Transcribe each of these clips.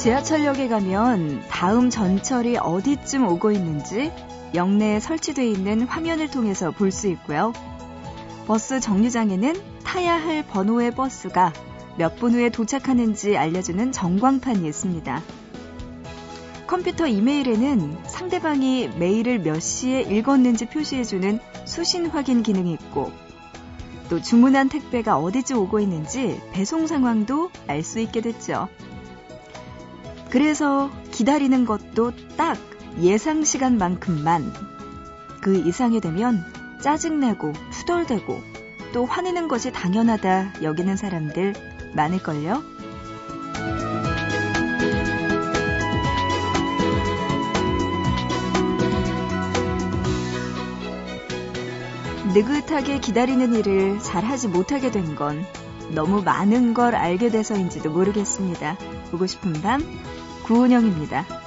지하철역에 가면 다음 전철이 어디쯤 오고 있는지 역내에 설치되어 있는 화면을 통해서 볼 수 있고요. 버스 정류장에는 타야 할 번호의 버스가 몇 분 후에 도착하는지 알려주는 전광판이 있습니다. 컴퓨터 이메일에는 상대방이 메일을 몇 시에 읽었는지 표시해주는 수신 확인 기능이 있고 또 주문한 택배가 어디쯤 오고 있는지 배송 상황도 알 수 있게 됐죠. 그래서 기다리는 것도 딱 예상 시간만큼만 그 이상이 되면 짜증내고 투덜대고 또 화내는 것이 당연하다 여기는 사람들 많을걸요? 느긋하게 기다리는 일을 잘 하지 못하게 된 건 너무 많은 걸 알게 돼서인지도 모르겠습니다. 보고 싶은 밤, 구은영입니다.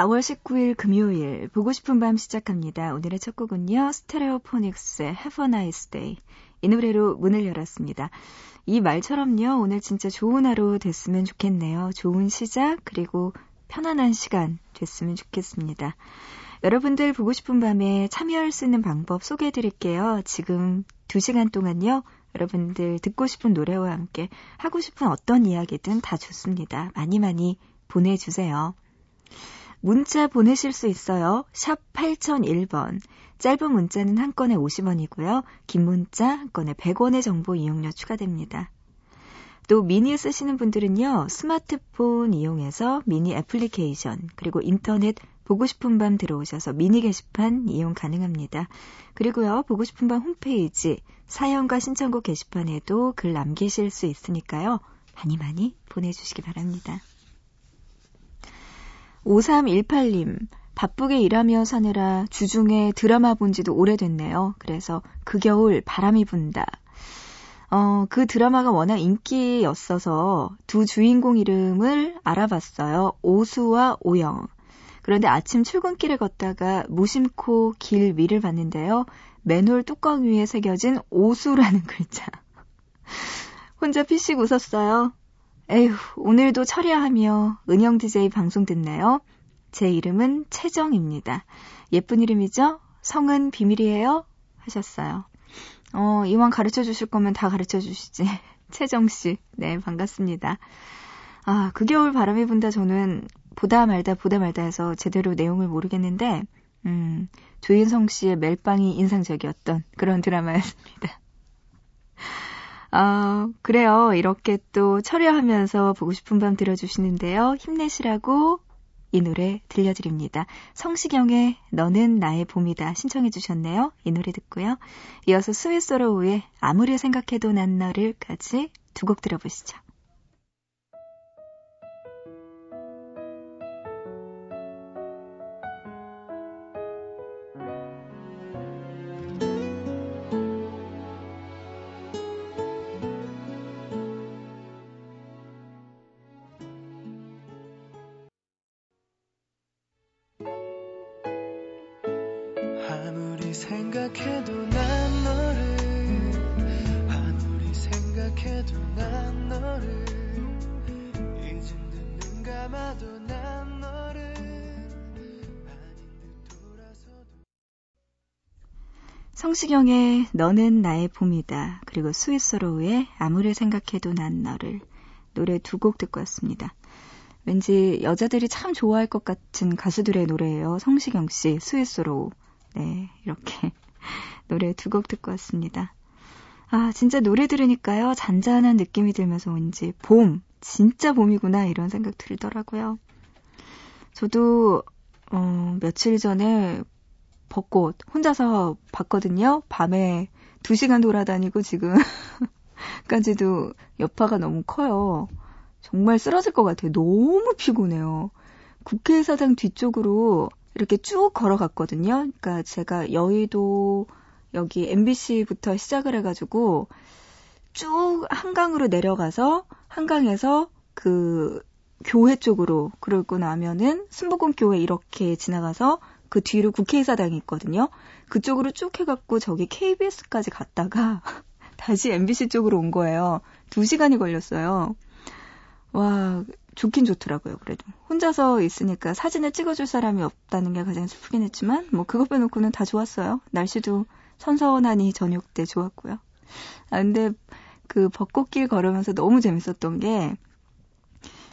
4월 19일 금요일 보고 싶은 밤 시작합니다. 오늘의 첫 곡은요. 스테레오포닉스의 Have a Nice Day 이 노래로 문을 열었습니다. 이 말처럼요. 오늘 진짜 좋은 하루 됐으면 좋겠네요. 좋은 시작 그리고 편안한 시간 됐으면 좋겠습니다. 여러분들 보고 싶은 밤에 참여할 수 있는 방법 소개해 드릴게요. 지금 2시간 동안요. 여러분들 듣고 싶은 노래와 함께 하고 싶은 어떤 이야기든 다 좋습니다. 많이 많이 보내주세요. 문자 보내실 수 있어요. 샵 8001번. 짧은 문자는 한 건에 50원이고요. 긴 문자 한 건에 100원의 정보 이용료 추가됩니다. 또 미니 쓰시는 분들은요. 스마트폰 이용해서 미니 애플리케이션 그리고 인터넷 보고 싶은 밤 들어오셔서 미니 게시판 이용 가능합니다. 그리고요. 보고 싶은 밤 홈페이지 사연과 신청곡 게시판에도 글 남기실 수 있으니까요. 많이 많이 보내주시기 바랍니다. 5318님, 바쁘게 일하며 사느라 주중에 드라마 본 지도 오래됐네요. 그래서 그 겨울 바람이 분다. 어, 그 드라마가 워낙 인기였어서 두 주인공 이름을 알아봤어요. 오수와 오영. 그런데 아침 출근길을 걷다가 무심코 길 위를 봤는데요. 맨홀 뚜껑 위에 새겨진 오수라는 글자. 혼자 피식 웃었어요. 에휴, 오늘도 철야하며 은영 DJ 방송 듣나요? 제 이름은 채정입니다. 예쁜 이름이죠? 성은 비밀이에요? 하셨어요. 어, 이왕 가르쳐 주실 거면 다 가르쳐 주시지. 채정씨. 네, 반갑습니다. 아, 그 겨울 바람이 분다 저는 보다 말다 보다 말다 해서 제대로 내용을 모르겠는데, 음, 조인성 씨의 멜빵이 인상적이었던 그런 드라마였습니다. 아, 그래요. 이렇게 또 철야하면서 보고 싶은 밤 들어주시는데요. 힘내시라고 이 노래 들려드립니다. 성시경의 너는 나의 봄이다 신청해 주셨네요. 이 노래 듣고요. 이어서 스위스로우의 아무리 생각해도 난 너를까지 두 곡 들어보시죠. 성시경의 너는 나의 봄이다 그리고 스위스로우의 아무리 생각해도 난 너를 노래 두 곡 듣고 왔습니다. 왠지 여자들이 참 좋아할 것 같은 가수들의 노래예요. 성시경 씨, 스위스로우. 네, 이렇게 노래 두 곡 듣고 왔습니다. 아, 진짜 노래 들으니까요. 잔잔한 느낌이 들면서 왠지 봄, 진짜 봄이구나 이런 생각 들더라고요. 저도 어, 며칠 전에 벚꽃 혼자서 봤거든요. 밤에 두 시간 돌아다니고 지금까지도 여파가 너무 커요. 정말 쓰러질 것 같아요. 너무 피곤해요. 국회의사당 뒤쪽으로 이렇게 쭉 걸어갔거든요. 그러니까 제가 여의도 여기 MBC부터 시작을 해가지고 쭉 한강으로 내려가서 한강에서 그 교회 쪽으로 그러고 나면은 순복음 교회 이렇게 지나가서 그 뒤로 국회의사당이 있거든요. 그쪽으로 쭉 해갖고 저기 KBS까지 갔다가 다시 MBC 쪽으로 온 거예요. 두 시간이 걸렸어요. 와, 좋긴 좋더라고요, 그래도. 혼자서 있으니까 사진을 찍어줄 사람이 없다는 게 가장 슬프긴 했지만, 뭐, 그거 빼놓고는 다 좋았어요. 날씨도 선선하니 저녁 때 좋았고요. 아, 근데 그 벚꽃길 걸으면서 너무 재밌었던 게,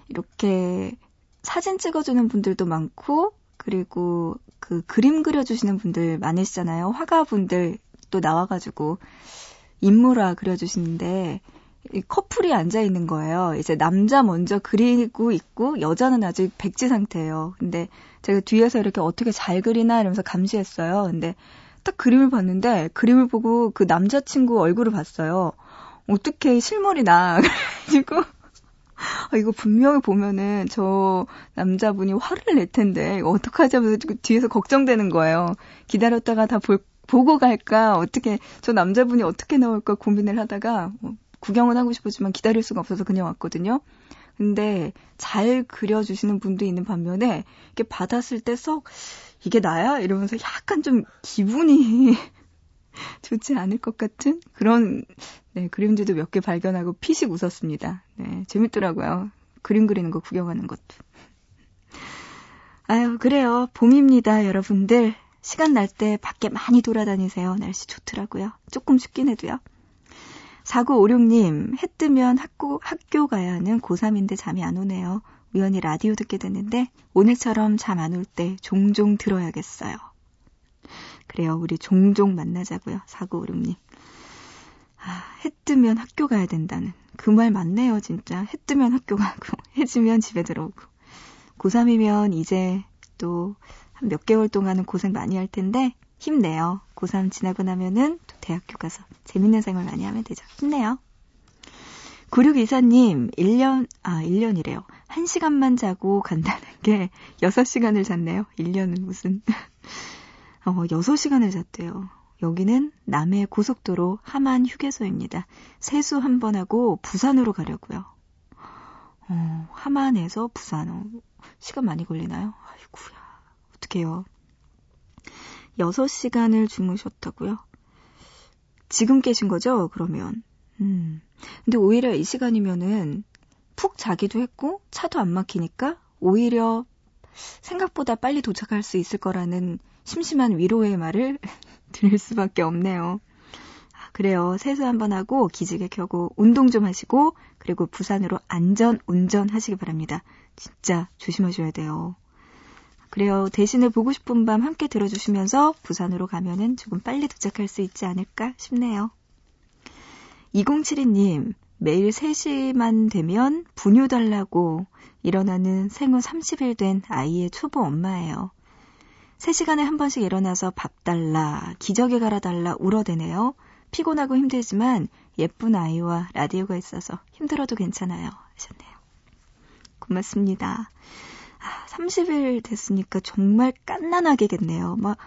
이렇게 사진 찍어주는 분들도 많고, 그리고 그 그림 그려주시는 분들 많으시잖아요. 화가분들 또 나와가지고 인물화 그려주시는데, 이 커플이 앉아 있는 거예요. 이제 남자 먼저 그리고 있고 여자는 아직 백지 상태예요. 근데 제가 뒤에서 이렇게 어떻게 잘 그리나 이러면서 감시했어요. 근데 딱 그림을 봤는데 그림을 보고 그 남자친구 얼굴을 봤어요. 어떻게 실물이 나. 그래가지고 아, 이거 분명히 보면은 저 남자분이 화를 낼 텐데 이거 어떡하지 하면서 뒤에서 걱정되는 거예요. 기다렸다가 다 볼, 보고 갈까 어떻게 저 남자분이 어떻게 나올까 고민을 하다가 뭐 구경은 하고 싶었지만 기다릴 수가 없어서 그냥 왔거든요. 근데 잘 그려주시는 분도 있는 반면에 이렇게 받았을 때 썩 이게 나야? 이러면서 약간 좀 기분이 좋지 않을 것 같은 그런 네, 그림들도 몇 개 발견하고 피식 웃었습니다. 네, 재밌더라고요. 그림 그리는 거 구경하는 것도. 아유, 그래요. 봄입니다, 여러분들. 시간 날 때 밖에 많이 돌아다니세요. 날씨 좋더라고요. 조금 춥긴 해도요. 4956님, 해 뜨면 학교, 학교 가야 하는 고3인데 잠이 안 오네요. 우연히 라디오 듣게 됐는데, 오늘처럼 잠 안 올 때 종종 들어야겠어요. 그래요. 우리 종종 만나자고요. 4956님. 아, 해 뜨면 학교 가야 된다는. 그 말 맞네요, 진짜. 해 뜨면 학교 가고, 해 지면 집에 들어오고. 고3이면 이제 또 한 몇 개월 동안은 고생 많이 할 텐데, 힘내요. 고3 지나고 나면은 또 대학교 가서 재밌는 생활 많이 하면 되죠. 힘내요. 9624님, 1년, 아, 1년이래요. 1시간만 자고 간다는 게 6시간을 잤네요. 1년은 무슨. 어, 6시간을 잤대요. 여기는 남해 고속도로 하만 휴게소입니다. 세수 한 번 하고 부산으로 가려고요. 어, 하만에서 부산. 어, 시간 많이 걸리나요? 아이구야. 어떡해요. 6시간을 주무셨다고요? 지금 깨신 거죠? 그러면. 음. 근데 오히려 이 시간이면은 푹 자기도 했고 차도 안 막히니까 오히려 생각보다 빨리 도착할 수 있을 거라는 심심한 위로의 말을 들을 수밖에 없네요. 아, 그래요. 세수 한번 하고 기지개 켜고 운동 좀 하시고 그리고 부산으로 안전 운전하시기 바랍니다. 진짜 조심하셔야 돼요. 그래요. 대신에 보고 싶은 밤 함께 들어주시면서 부산으로 가면은 조금 빨리 도착할 수 있지 않을까 싶네요. 2072님, 매일 3시만 되면 분유 달라고 일어나는 생후 30일 된 아이의 초보 엄마예요. 3시간에 한 번씩 일어나서 밥 달라, 기저귀 갈아달라 울어대네요. 피곤하고 힘들지만 예쁜 아이와 라디오가 있어서 힘들어도 괜찮아요. 하셨네요. 고맙습니다. 30일 됐으니까 정말 깐난하게겠네요. 막,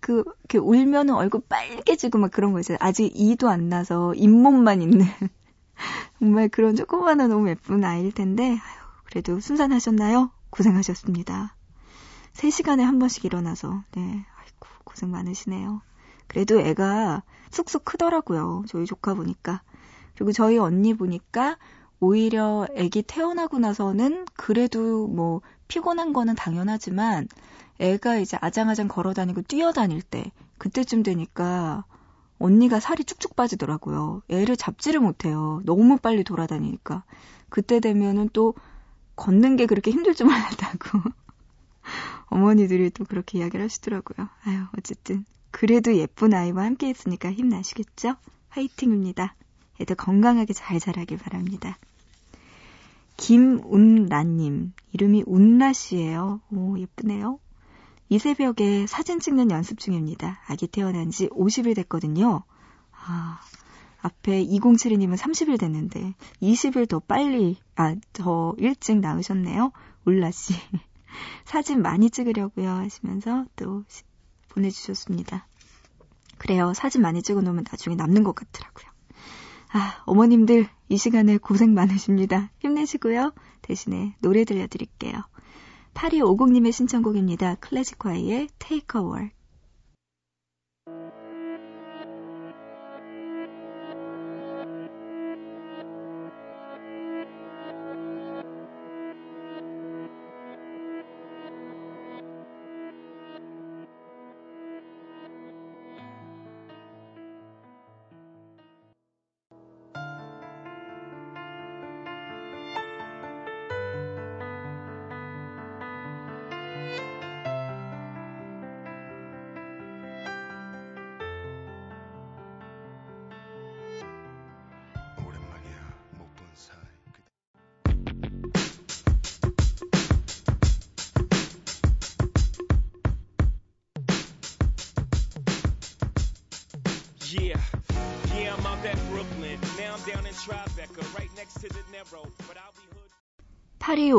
그, 이렇게 울면은 얼굴 빨개지고 막 그런 거 있어요. 아직 이도 안 나서 잇몸만 있는. 정말 그런 조그마한 너무 예쁜 아이일 텐데, 아유, 그래도 순산하셨나요? 고생하셨습니다. 3시간에 한 번씩 일어나서, 네, 아이고, 고생 많으시네요. 그래도 애가 쑥쑥 크더라고요. 저희 조카 보니까. 그리고 저희 언니 보니까 오히려 아기 태어나고 나서는 그래도 뭐 피곤한 거는 당연하지만 애가 이제 아장아장 걸어 다니고 뛰어다닐 때 그때쯤 되니까 언니가 살이 쭉쭉 빠지더라고요. 애를 잡지를 못해요. 너무 빨리 돌아다니니까. 그때 되면은 또 걷는 게 그렇게 힘들 줄 몰랐다고. 어머니들이 또 그렇게 이야기를 하시더라고요. 아유, 어쨌든. 그래도 예쁜 아이와 함께 있으니까 힘나시겠죠? 화이팅입니다. 애들 건강하게 잘 자라길 바랍니다. 김운라님, 이름이 운라 씨예요. 오, 예쁘네요. 이 새벽에 사진 찍는 연습 중입니다. 아기 태어난 지 50일 됐거든요. 아, 아, 앞에 2072님은 30일 됐는데 20일 더 빨리, 아, 더 일찍 나으셨네요. 울라 씨. 사진 많이 찍으려고요 하시면서 또 보내주셨습니다. 그래요. 사진 많이 찍어 놓으면 나중에 남는 것 같더라고요. 아, 어머님들 이 시간에 고생 많으십니다. 힘내시고요. 대신에 노래 들려드릴게요. 8250님의 신청곡입니다. 클래식화의 Take a Walk.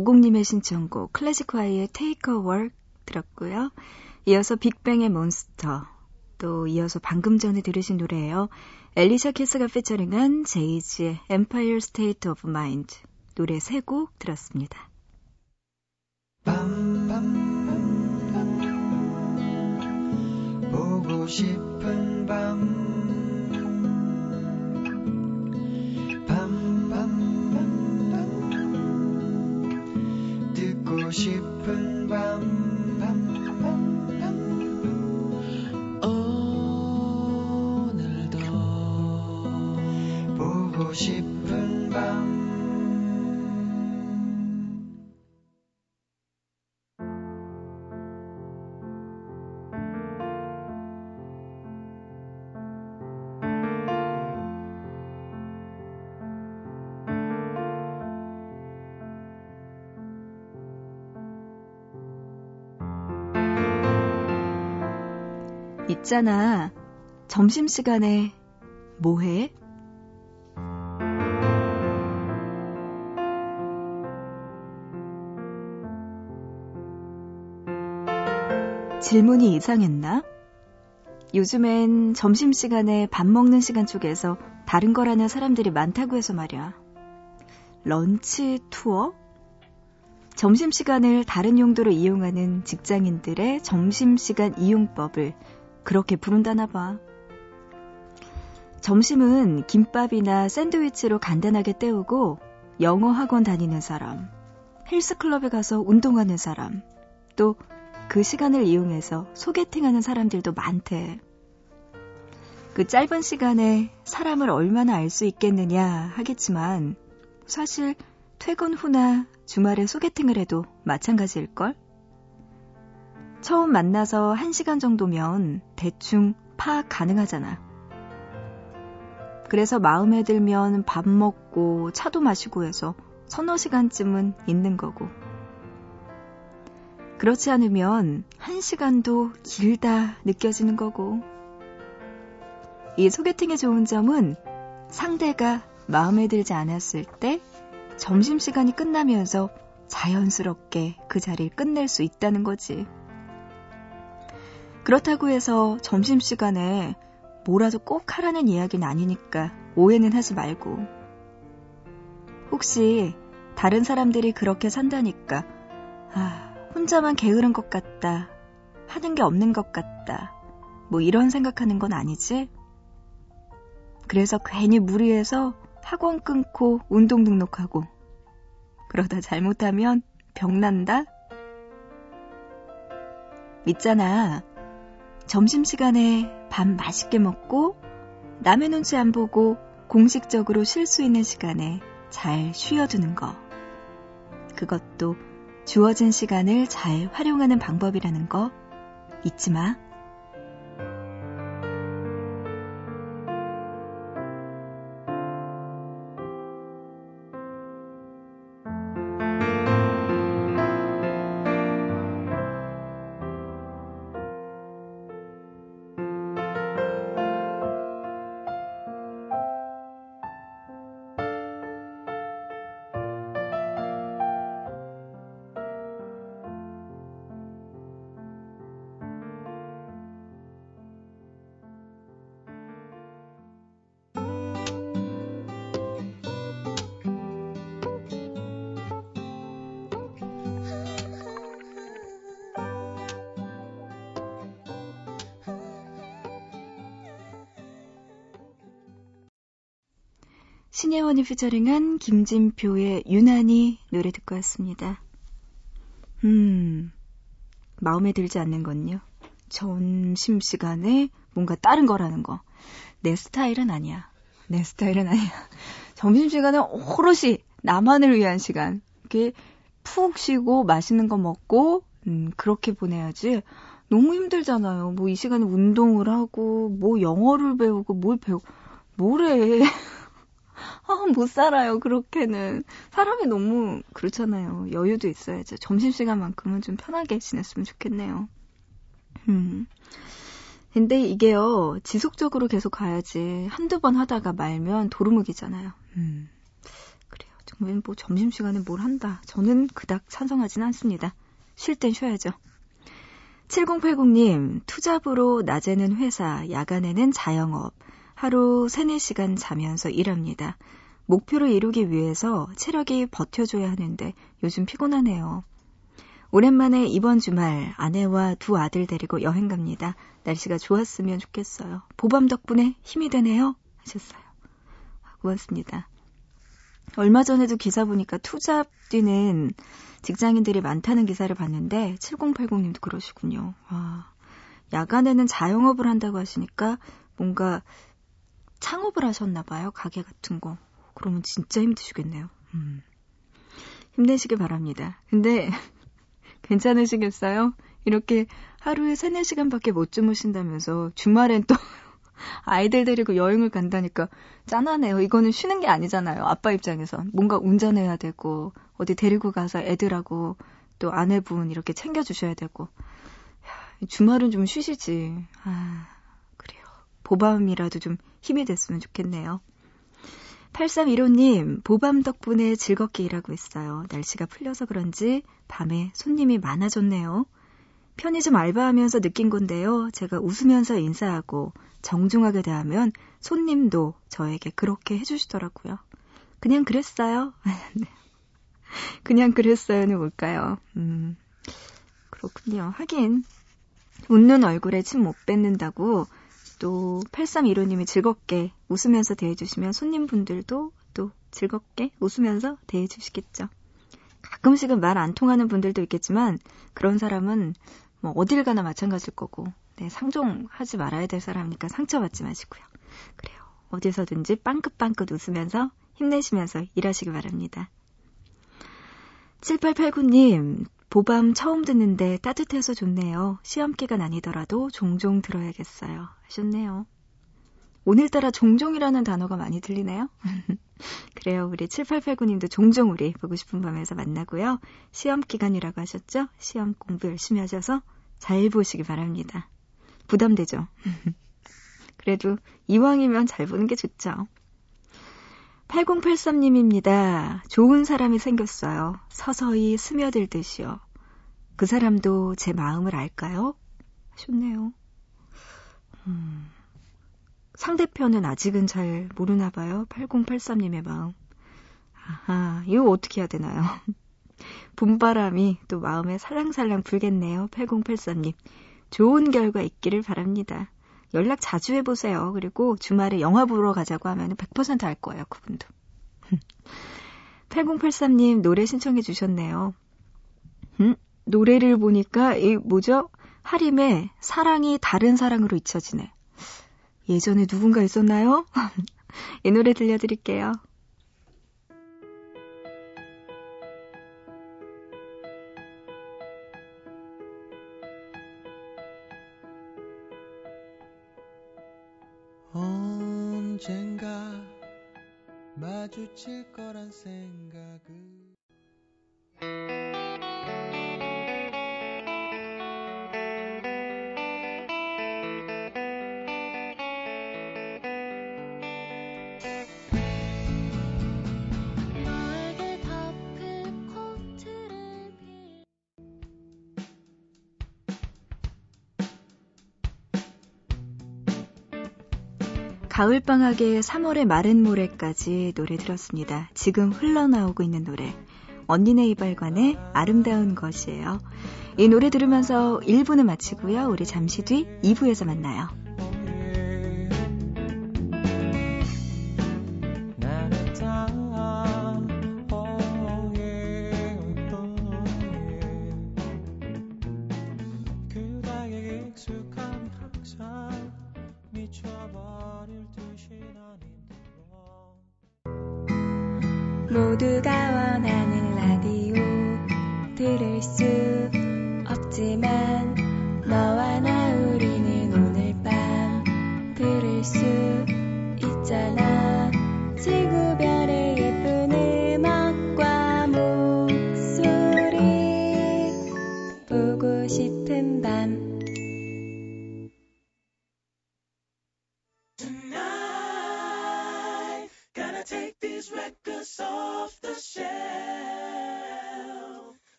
8250님의 신청곡 클래식화의 Take a Walk 들었고요. 이어서 빅뱅의 몬스터, 또 이어서 방금 전에 들으신 노래예요. 엘리샤 키스가 피처링한 제이지의 Empire State of Mind 노래 세 곡 들었습니다. 밤, 밤, 밤, 보고 싶은 밤 있잖아. 점심시간에 뭐 해? 질문이 이상했나? 요즘엔 점심시간에 밥 먹는 시간 쪽에서 다른 거라는 사람들이 많다고 해서 말이야. 런치 투어? 점심시간을 다른 용도로 이용하는 직장인들의 점심시간 이용법을 그렇게 부른다나 봐. 점심은 김밥이나 샌드위치로 간단하게 때우고 영어 학원 다니는 사람, 헬스클럽에 가서 운동하는 사람, 또 그 시간을 이용해서 소개팅하는 사람들도 많대. 그 짧은 시간에 사람을 얼마나 알 수 있겠느냐 하겠지만 사실 퇴근 후나 주말에 소개팅을 해도 마찬가지일걸? 처음 만나서 1시간 정도면 대충 파악 가능하잖아. 그래서 마음에 들면 밥 먹고 차도 마시고 해서 서너 시간쯤은 있는 거고. 그렇지 않으면 1시간도 길다 느껴지는 거고. 이 소개팅의 좋은 점은 상대가 마음에 들지 않았을 때 점심시간이 끝나면서 자연스럽게 그 자리를 끝낼 수 있다는 거지. 그렇다고 해서 점심시간에 뭐라도 꼭 하라는 이야기는 아니니까 오해는 하지 말고. 혹시 다른 사람들이 그렇게 산다니까, 아, 혼자만 게으른 것 같다. 하는 게 없는 것 같다. 뭐 이런 생각하는 건 아니지? 그래서 괜히 무리해서 학원 끊고 운동 등록하고 그러다 잘못하면 병난다? 있잖아. 점심시간에 밥 맛있게 먹고 남의 눈치 안 보고 공식적으로 쉴 수 있는 시간에 잘 쉬어두는 거. 그것도 주어진 시간을 잘 활용하는 방법이라는 거 잊지 마. 신예원이 피처링한 김진표의 유난히 노래 듣고 왔습니다. 음, 마음에 들지 않는 건요. 점심시간에 뭔가 다른 거라는 거. 내 스타일은 아니야. 내 스타일은 아니야. 점심시간에 오롯이 나만을 위한 시간. 이렇게 푹 쉬고 맛있는 거 먹고, 음, 그렇게 보내야지. 너무 힘들잖아요. 뭐 이 시간에 운동을 하고, 뭐 영어를 배우고, 뭘 배우고, 뭐래. 아, 못 살아요, 그렇게는. 사람이 너무 그렇잖아요. 여유도 있어야죠. 점심시간만큼은 좀 편하게 지냈으면 좋겠네요. 음. 근데 이게요, 지속적으로 계속 가야지. 한두 번 하다가 말면 도루묵이잖아요. 음. 그래요. 정말 뭐 점심시간에 뭘 한다. 저는 그닥 찬성하진 않습니다. 쉴 땐 쉬어야죠. 7080님, 투잡으로 낮에는 회사, 야간에는 자영업. 하루 3, 4시간 자면서 일합니다. 목표를 이루기 위해서 체력이 버텨줘야 하는데 요즘 피곤하네요. 오랜만에 이번 주말 아내와 두 아들 데리고 여행 갑니다. 날씨가 좋았으면 좋겠어요. 보밤 덕분에 힘이 되네요. 하셨어요. 고맙습니다. 얼마 전에도 기사 보니까 투잡 뛰는 직장인들이 많다는 기사를 봤는데 7080님도 그러시군요. 와, 야간에는 자영업을 한다고 하시니까 뭔가 창업을 하셨나 봐요. 가게 같은 거. 그러면 진짜 힘드시겠네요. 음. 힘내시길 바랍니다. 근데 괜찮으시겠어요? 이렇게 하루에 3, 4시간밖에 못 주무신다면서 주말엔 또 아이들 데리고 여행을 간다니까 짠하네요. 이거는 쉬는 게 아니잖아요. 아빠 입장에선. 뭔가 운전해야 되고 어디 데리고 가서 애들하고 또 아내분 이렇게 챙겨주셔야 되고 주말은 좀 쉬시지. 아, 그래요. 보밤이라도 좀 힘이 됐으면 좋겠네요. 8315님, 보밤 덕분에 즐겁게 일하고 있어요. 날씨가 풀려서 그런지 밤에 손님이 많아졌네요. 편의점 알바하면서 느낀 건데요. 제가 웃으면서 인사하고 정중하게 대하면 손님도 저에게 그렇게 해주시더라고요. 그냥 그랬어요. 네. 그냥 그랬어요는 뭘까요? 음, 그렇군요. 하긴, 웃는 얼굴에 침 못 뱉는다고 또 8315님이 즐겁게 웃으면서 대해주시면 손님분들도 또 즐겁게 웃으면서 대해주시겠죠. 가끔씩은 말 안 통하는 분들도 있겠지만 그런 사람은 뭐 어딜 가나 마찬가지일 거고 네, 상종하지 말아야 될 사람이니까 상처받지 마시고요. 그래요. 어디서든지 빵긋빵긋 웃으면서 힘내시면서 일하시기 바랍니다. 7889님, 보밤 처음 듣는데 따뜻해서 좋네요. 시험 기간 아니더라도 종종 들어야겠어요. 하셨네요. 오늘따라 종종이라는 단어가 많이 들리네요. 그래요. 우리 7889님도 종종 우리 보고 싶은 밤에서 만나고요. 시험 기간이라고 하셨죠? 시험 공부 열심히 하셔서 잘 보시기 바랍니다. 부담되죠? 그래도 이왕이면 잘 보는 게 좋죠. 8083님입니다. 좋은 사람이 생겼어요. 서서히 스며들듯이요. 그 사람도 제 마음을 알까요? 하셨네요. 음, 상대편은 아직은 잘 모르나 봐요. 8083님의 마음. 아하, 이거 어떻게 해야 되나요? 봄바람이 또 마음에 살랑살랑 불겠네요. 8083님. 좋은 결과 있기를 바랍니다. 연락 자주 해보세요. 그리고 주말에 영화 보러 가자고 하면 100%할 거예요, 그분도. 8083님 노래 신청해 주셨네요. 음? 노래를 보니까 이 뭐죠? 하림의 사랑이 다른 사랑으로 잊혀지네. 예전에 누군가 있었나요? 이 노래 들려드릴게요. 마주칠 거란 생각을 가을방학의 3월의 마른 모래까지 노래 들었습니다. 지금 흘러나오고 있는 노래. 언니네 이발관의 아름다운 것이에요. 이 노래 들으면서 1부는 마치고요. 우리 잠시 뒤 2부에서 만나요.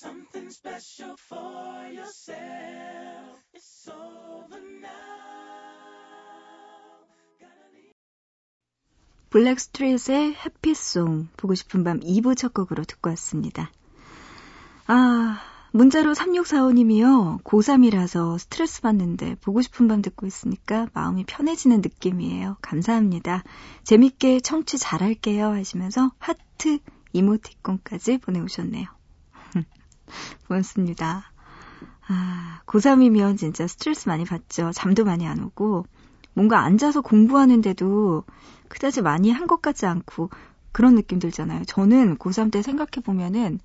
Something special for yourself. It's over now. 블랙스트리트의 해피송 보고 싶은 밤 2부 첫 곡으로 듣고 왔습니다. 아, 문자로 3645님이요. 고3이라서 스트레스 받는데 보고 싶은 밤 듣고 있으니까 마음이 편해지는 느낌이에요. 감사합니다. 재밌게 청취 잘할게요 하시면서 하트 이모티콘까지 보내오셨네요. 고맙습니다. 아, 고3이면 진짜 스트레스 많이 받죠. 잠도 많이 안 오고, 뭔가 앉아서 공부하는데도 그다지 많이 한 것 같지 않고 그런 느낌 들잖아요. 저는 고3 때 생각해보면은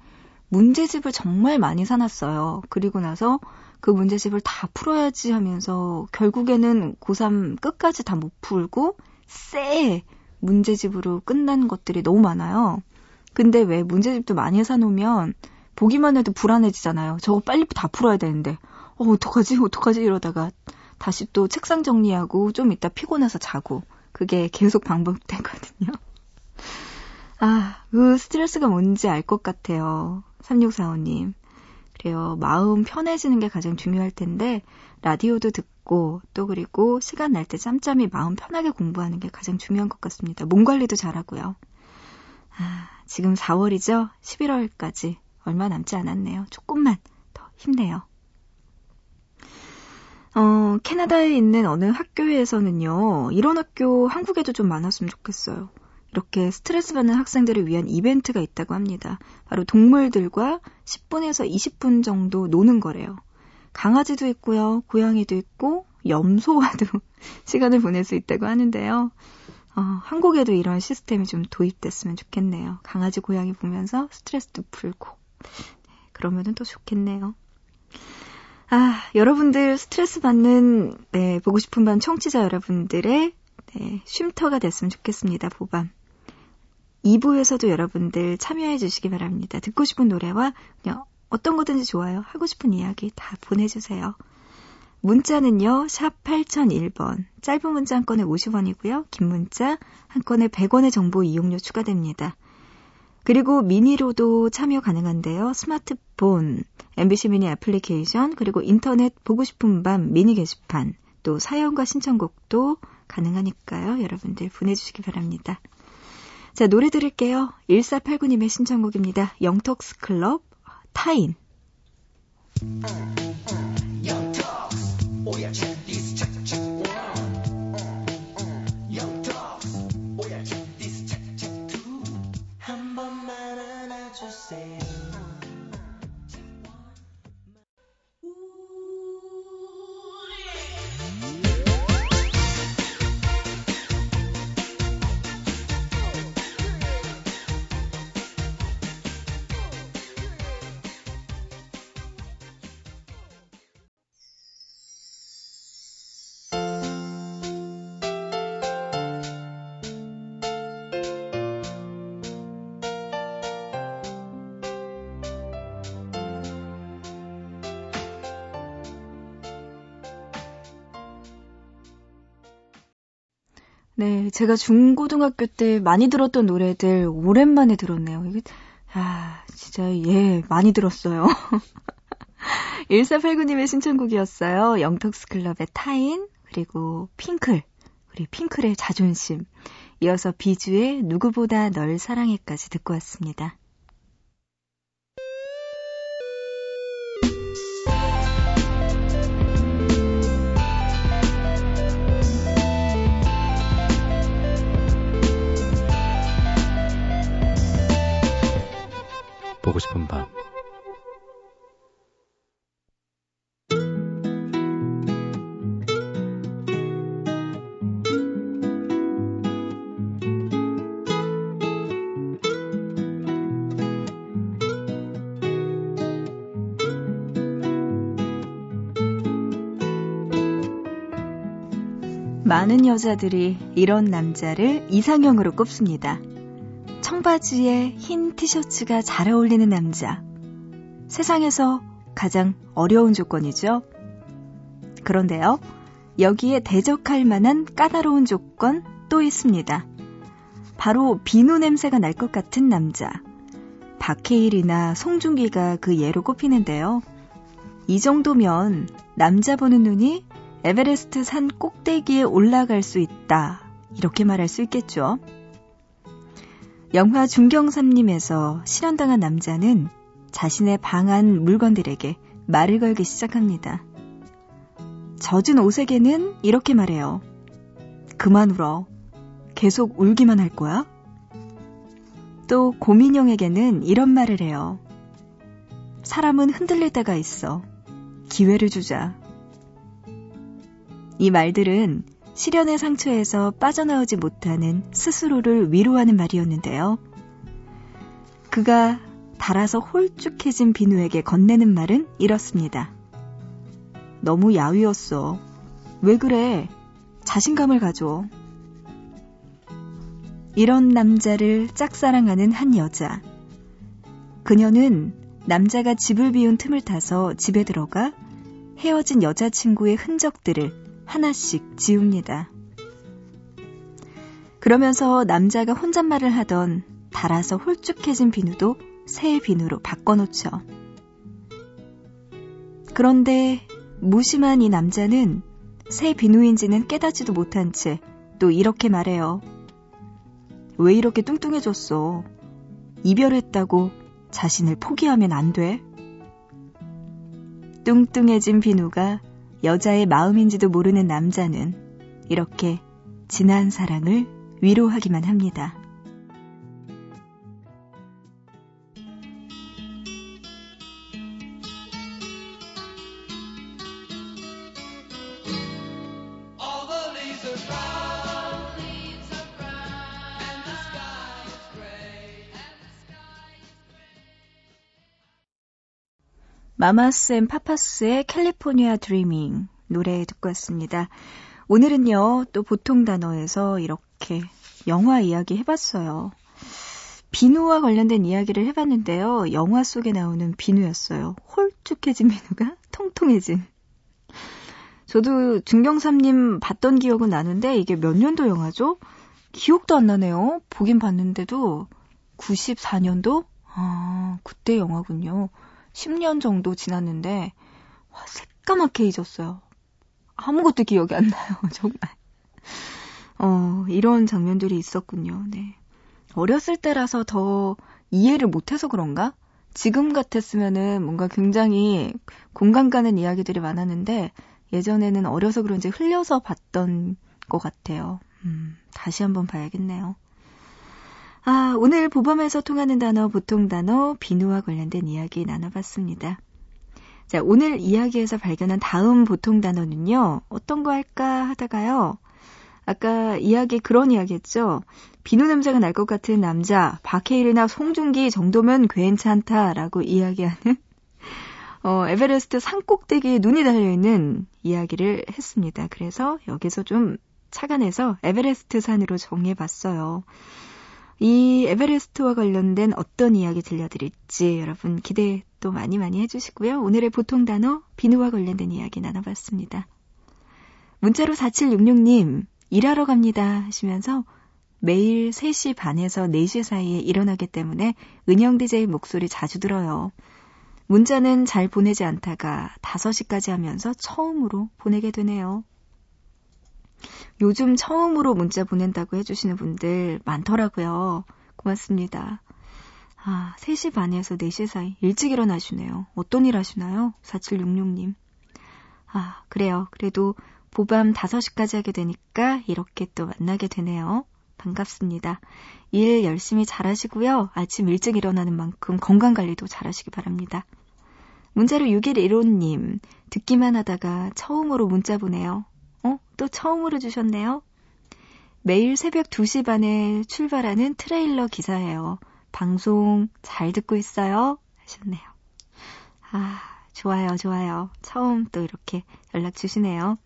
문제집을 정말 많이 사놨어요. 그리고 나서 그 문제집을 다 풀어야지 하면서 결국에는 고3 끝까지 다 못 풀고 쎄 문제집으로 끝난 것들이 너무 많아요. 근데 왜 문제집도 많이 사놓으면 보기만 해도 불안해지잖아요. 저거 빨리 다 풀어야 되는데. 어, 어떡하지? 어떡하지? 이러다가 다시 또 책상 정리하고 좀 이따 피곤해서 자고. 그게 계속 반복되거든요. 아, 그 스트레스가 뭔지 알 것 같아요. 3645님. 그래요. 마음 편해지는 게 가장 중요할 텐데, 라디오도 듣고, 또 그리고 시간 날 때 짬짬이 마음 편하게 공부하는 게 가장 중요한 것 같습니다. 몸 관리도 잘하고요. 아, 지금 4월이죠? 11월까지 얼마 남지 않았네요. 조금만 더 힘내요. 어, 캐나다에 있는 어느 학교에서는요, 이런 학교 한국에도 좀 많았으면 좋겠어요. 이렇게 스트레스 받는 학생들을 위한 이벤트가 있다고 합니다. 바로 동물들과 10분에서 20분 정도 노는 거래요. 강아지도 있고요, 고양이도 있고, 염소와도 시간을 보낼 수 있다고 하는데요. 어, 한국에도 이런 시스템이 좀 도입됐으면 좋겠네요. 강아지, 고양이 보면서 스트레스도 풀고. 그러면은 또 좋겠네요. 아, 여러분들 스트레스 받는, 네, 보고 싶은 밤 청취자 여러분들의, 네, 쉼터가 됐으면 좋겠습니다, 보밤. 2부에서도 여러분들 참여해 주시기 바랍니다. 듣고 싶은 노래와 그냥 어떤 거든지 좋아요. 하고 싶은 이야기 다 보내주세요. 문자는요, 샵 8001번. 짧은 문자 한 건에 50원이고요. 긴 문자 한 건에 100원의 정보 이용료 추가됩니다. 그리고 미니로도 참여 가능한데요. 스마트폰, MBC 미니 애플리케이션, 그리고 인터넷 보고 싶은 밤 미니 게시판, 또 사연과 신청곡도 가능하니까요. 여러분들 보내주시기 바랍니다. 자, 노래 들을게요. 1489님의 신청곡입니다. 영턱스 클럽, 타인. 네, 제가 중고등학교 때 많이 들었던 노래들 오랜만에 들었네요. 이게, 아, 진짜, 예, 많이 들었어요. 1489님의 신청곡이었어요. 영턱스 클럽의 타인, 그리고 핑클, 그리고 핑클의 자존심. 이어서 비주의 누구보다 널 사랑해까지 듣고 왔습니다. 보고 싶은 밤. 많은 여자들이 이런 남자를 이상형으로 꼽습니다. 청바지에 흰 티셔츠가 잘 어울리는 남자. 세상에서 가장 어려운 조건이죠. 그런데요, 여기에 대적할 만한 까다로운 조건 또 있습니다. 바로 비누 냄새가 날 것 같은 남자. 박해일이나 송중기가 그 예로 꼽히는데요. 이 정도면 남자 보는 눈이 에베레스트 산 꼭대기에 올라갈 수 있다. 이렇게 말할 수 있겠죠. 영화 중경삼림에서 실현당한 남자는 자신의 방한 물건들에게 말을 걸기 시작합니다. 젖은 옷에게는 이렇게 말해요. 그만 울어. 계속 울기만 할 거야? 또 고민형에게는 이런 말을 해요. 사람은 흔들릴 때가 있어. 기회를 주자. 이 말들은 시련의 상처에서 빠져나오지 못하는 스스로를 위로하는 말이었는데요. 그가 달아서 홀쭉해진 비누에게 건네는 말은 이렇습니다. 너무 야위었어. 왜 그래? 자신감을 가져. 이런 남자를 짝사랑하는 한 여자. 그녀는 남자가 집을 비운 틈을 타서 집에 들어가 헤어진 여자친구의 흔적들을 하나씩 지웁니다. 그러면서 남자가 혼잣말을 하던 달아서 홀쭉해진 비누도 새 비누로 바꿔놓죠. 그런데 무심한 이 남자는 새 비누인지는 깨닫지도 못한 채 또 이렇게 말해요. 왜 이렇게 뚱뚱해졌어? 이별했다고 자신을 포기하면 안 돼? 뚱뚱해진 비누가 여자의 마음인지도 모르는 남자는 이렇게 지난 사랑을 위로하기만 합니다. 마마스 앤 파파스의 California Dreamin' 노래 듣고 왔습니다. 오늘은요, 또 보통 단어에서 이렇게 영화 이야기 해봤어요. 비누와 관련된 이야기를 해봤는데요. 영화 속에 나오는 비누였어요. 홀쭉해진 비누가 통통해진. 저도 중경삼림 봤던 기억은 나는데 이게 몇 년도 영화죠? 기억도 안 나네요. 보긴 봤는데도 94년도? 아, 그때 영화군요. 10년 정도 지났는데 와, 새까맣게 잊었어요. 아무것도 기억이 안 나요, 정말. 어, 이런 장면들이 있었군요. 네. 어렸을 때라서 더 이해를 못해서 그런가? 지금 같았으면은 뭔가 굉장히 공감 가는 이야기들이 많았는데 예전에는 어려서 그런지 흘려서 봤던 것 같아요. 음, 다시 한번 봐야겠네요. 아, 오늘 보밤에서 통하는 단어, 보통 단어, 비누와 관련된 이야기 나눠봤습니다. 자, 오늘 이야기에서 발견한 다음 보통 단어는요, 어떤 거 할까 하다가요, 아까 이야기 그런 이야기 했죠. 비누 냄새가 날 것 같은 남자, 박해일이나 송중기 정도면 괜찮다라고 이야기하는, 어, 에베레스트 산 꼭대기에 눈이 달려있는 이야기를 했습니다. 그래서 여기서 좀 착안해서 에베레스트 산으로 정해봤어요. 이 에베레스트와 관련된 어떤 이야기 들려드릴지 여러분 기대 또 많이 많이 해주시고요. 오늘의 보통 단어 비누와 관련된 이야기 나눠봤습니다. 문자로 4766님 일하러 갑니다 하시면서 매일 3시 반에서 4시 사이에 일어나기 때문에 은영 DJ 목소리 자주 들어요. 문자는 잘 보내지 않다가 5시까지 하면서 처음으로 보내게 되네요. 요즘 처음으로 문자 보낸다고 해주시는 분들 많더라고요. 고맙습니다. 아, 3시 반에서 4시 사이 일찍 일어나시네요. 어떤 일 하시나요? 4766님. 아, 그래요. 그래도 보밤 5시까지 하게 되니까 이렇게 또 만나게 되네요. 반갑습니다. 일 열심히 잘 하시고요. 아침 일찍 일어나는 만큼 건강 관리도 잘 하시기 바랍니다. 문자로 6115님, 듣기만 하다가 처음으로 문자 보내요. 어? 또 처음으로 주셨네요. 매일 새벽 2시 반에 출발하는 트레일러 기사예요. 방송 잘 듣고 있어요. 하셨네요. 아, 좋아요, 좋아요. 처음 또 이렇게 연락 주시네요.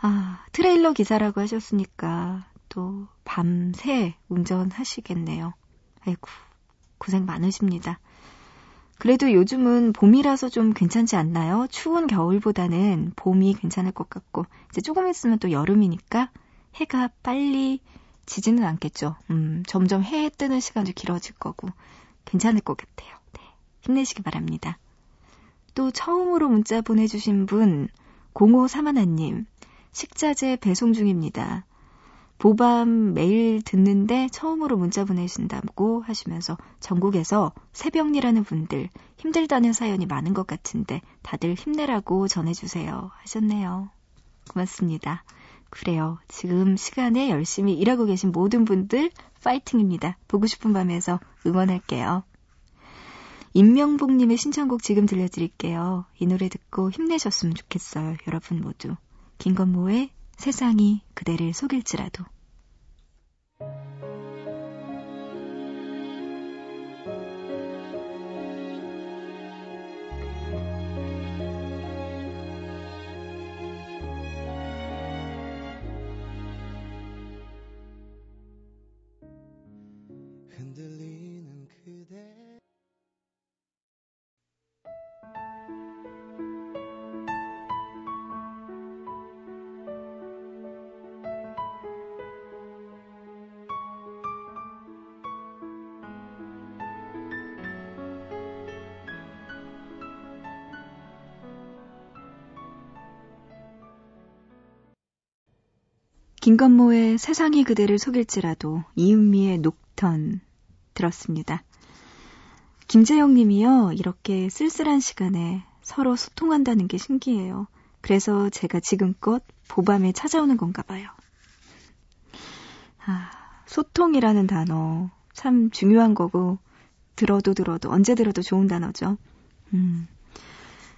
아, 트레일러 기사라고 하셨으니까 또 밤새 운전하시겠네요. 아이고, 고생 많으십니다. 그래도 요즘은 봄이라서 좀 괜찮지 않나요? 추운 겨울보다는 봄이 괜찮을 것 같고, 이제 조금 있으면 또 여름이니까 해가 빨리 지지는 않겠죠. 음, 점점 해 뜨는 시간도 길어질 거고, 괜찮을 것 같아요. 네. 힘내시기 바랍니다. 또 처음으로 문자 보내주신 분, 0531님, 식자재 배송 중입니다. 보밤 매일 듣는데 처음으로 문자 보내신다고 하시면서 전국에서 새벽이라는 분들 힘들다는 사연이 많은 것 같은데 다들 힘내라고 전해주세요 하셨네요. 고맙습니다. 그래요. 지금 시간에 열심히 일하고 계신 모든 분들 파이팅입니다. 보고 싶은 밤에서 응원할게요. 임명복님의 신청곡 지금 들려드릴게요. 이 노래 듣고 힘내셨으면 좋겠어요. 여러분 모두. 김건모의 세상이 그대를 속일지라도. 김건모의 세상이 그대를 속일지라도 이은미의 녹턴 들었습니다. 김재영 님이요. 이렇게 쓸쓸한 시간에 서로 소통한다는 게 신기해요. 그래서 제가 지금껏 보밤에 찾아오는 건가 봐요. 아, 소통이라는 단어 참 중요한 거고 들어도 들어도 언제 들어도 좋은 단어죠. 음.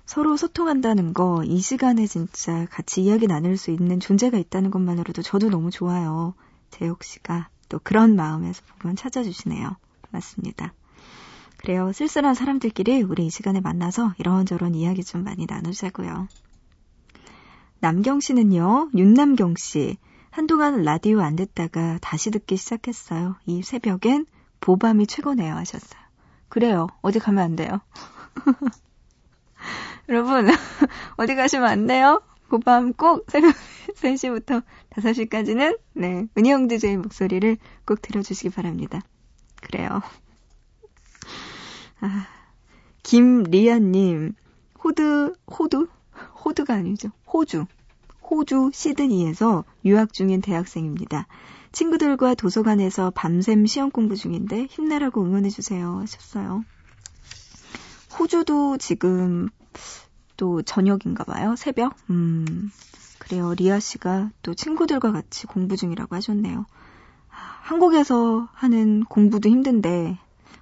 서로 소통한다는 거, 이 시간에 진짜 같이 이야기 나눌 수 있는 존재가 있다는 것만으로도 저도 너무 좋아요. 재혁 씨가 또 그런 마음에서 보면 찾아주시네요. 고맙습니다. 그래요. 쓸쓸한 사람들끼리 우리 이 시간에 만나서 이런저런 이야기 좀 많이 나누자고요. 남경 씨는요, 윤남경 씨. 한동안 라디오 안 듣다가 다시 듣기 시작했어요. 이 새벽엔 보밤이 최고네요 하셨어요. 그래요. 어디 가면 안 돼요. 여러분, 어디 가시면 안 돼요? 그밤꼭 새벽 3시부터 5시까지는, 네, 은영 DJ 목소리를 꼭 들어주시기 바랍니다. 그래요. 아, 김리아님, 호드, 호두? 호두가 아니죠. 호주. 호주 시드니에서 유학 중인 대학생입니다. 친구들과 도서관에서 밤샘 시험 공부 중인데 힘내라고 응원해주세요 하셨어요. 호주도 지금 또 저녁인가 봐요. 새벽. 음. 그래요. 리아 씨가 또 친구들과 같이 공부 중이라고 하셨네요. 한국에서 하는 공부도 힘든데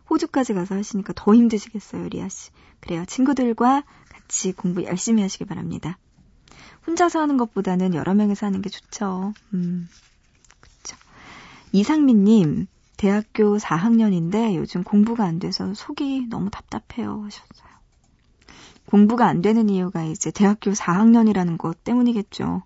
호주까지 가서 하시니까 더 힘드시겠어요, 리아 씨. 그래요. 친구들과 같이 공부 열심히 하시기 바랍니다. 혼자서 하는 것보다는 여러 명이서 하는 게 좋죠. 음. 그쵸. 이상민 님, 대학교 4학년인데 요즘 공부가 안 돼서 속이 너무 답답해요 하셨어요. 공부가 안 되는 이유가 이제 대학교 4학년이라는 것 때문이겠죠.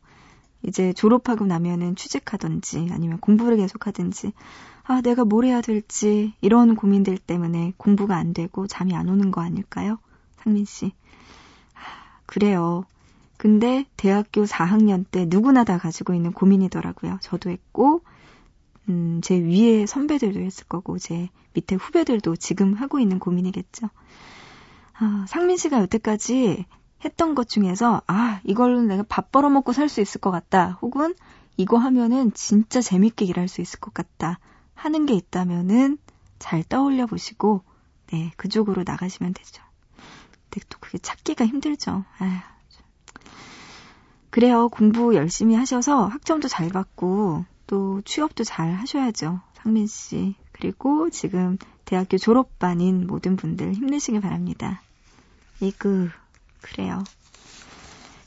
이제 졸업하고 나면은 취직하든지 아니면 공부를 계속하든지 아, 내가 뭘 해야 될지 이런 고민들 때문에 공부가 안 되고 잠이 안 오는 거 아닐까요? 상민 씨. 아, 그래요. 근데 대학교 4학년 때 누구나 다 가지고 있는 고민이더라고요. 저도 했고, 음, 제 위에 선배들도 했을 거고, 제 밑에 후배들도 지금 하고 있는 고민이겠죠. 아, 상민 씨가 여태까지 했던 것 중에서 아 이걸로 내가 밥 벌어먹고 살 수 있을 것 같다 혹은 이거 하면은 진짜 재밌게 일할 수 있을 것 같다 하는 게 있다면은 잘 떠올려 보시고 네 그쪽으로 나가시면 되죠. 근데 또 그게 찾기가 힘들죠. 아휴. 그래요 공부 열심히 하셔서 학점도 잘 받고 또 취업도 잘 하셔야죠 상민 씨 그리고 지금 대학교 졸업반인 모든 분들 힘내시길 바랍니다. 이그, 그래요.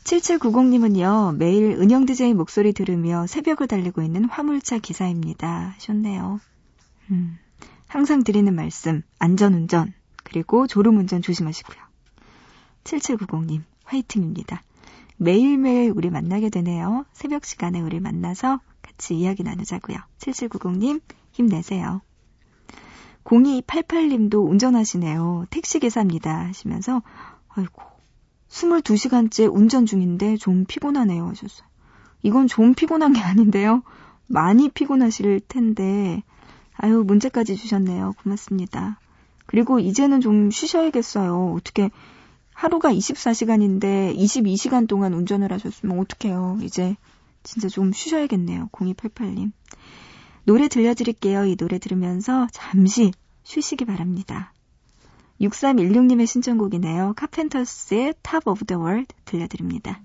7790님은요, 매일 은영 DJ 목소리 들으며 새벽을 달리고 있는 화물차 기사입니다. 하셨네요. 음, 항상 드리는 말씀, 안전운전, 그리고 졸음운전 조심하시고요. 7790님, 화이팅입니다. 매일매일 우리 만나게 되네요. 새벽 시간에 우리 만나서 같이 이야기 나누자고요. 7790님 힘내세요. 0288님도 운전하시네요. 택시기사입니다. 하시면서 아이고 22시간째 운전 중인데 좀 피곤하네요 하셨어요. 이건 좀 피곤한 게 아닌데요. 많이 피곤하실 텐데 아유 문제까지 주셨네요. 고맙습니다. 그리고 이제는 좀 쉬셔야겠어요. 어떻게 하루가 24시간인데 22시간 동안 운전을 하셨으면 어떡해요. 이제 진짜 좀 쉬셔야겠네요. 0288님. 노래 들려드릴게요. 이 노래 들으면서 잠시 쉬시기 바랍니다. 6316님의 신청곡이네요. 카펜터스의 Top of the World 들려드립니다.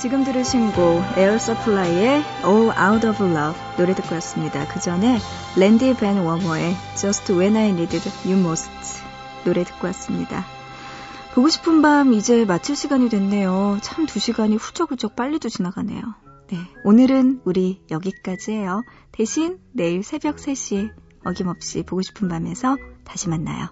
지금 들으신 곡 에어 서플라이의 All Out of Love 노래 듣고 왔습니다. 그 전에 랜디 밴워머의 Just When I Needed You Most 노래 듣고 왔습니다. 보고 싶은 밤 이제 마칠 시간이 됐네요. 참 두 시간이 후적후적 빨리도 지나가네요. 네, 오늘은 우리 여기까지예요. 대신 내일 새벽 3시에 어김없이 보고 싶은 밤에서 다시 만나요.